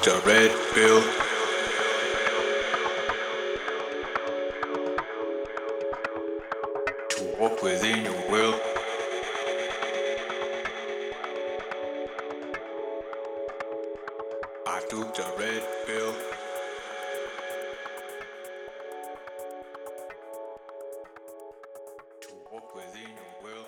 took the red pill. To walk within your will. I took the red pill. To walk within your will.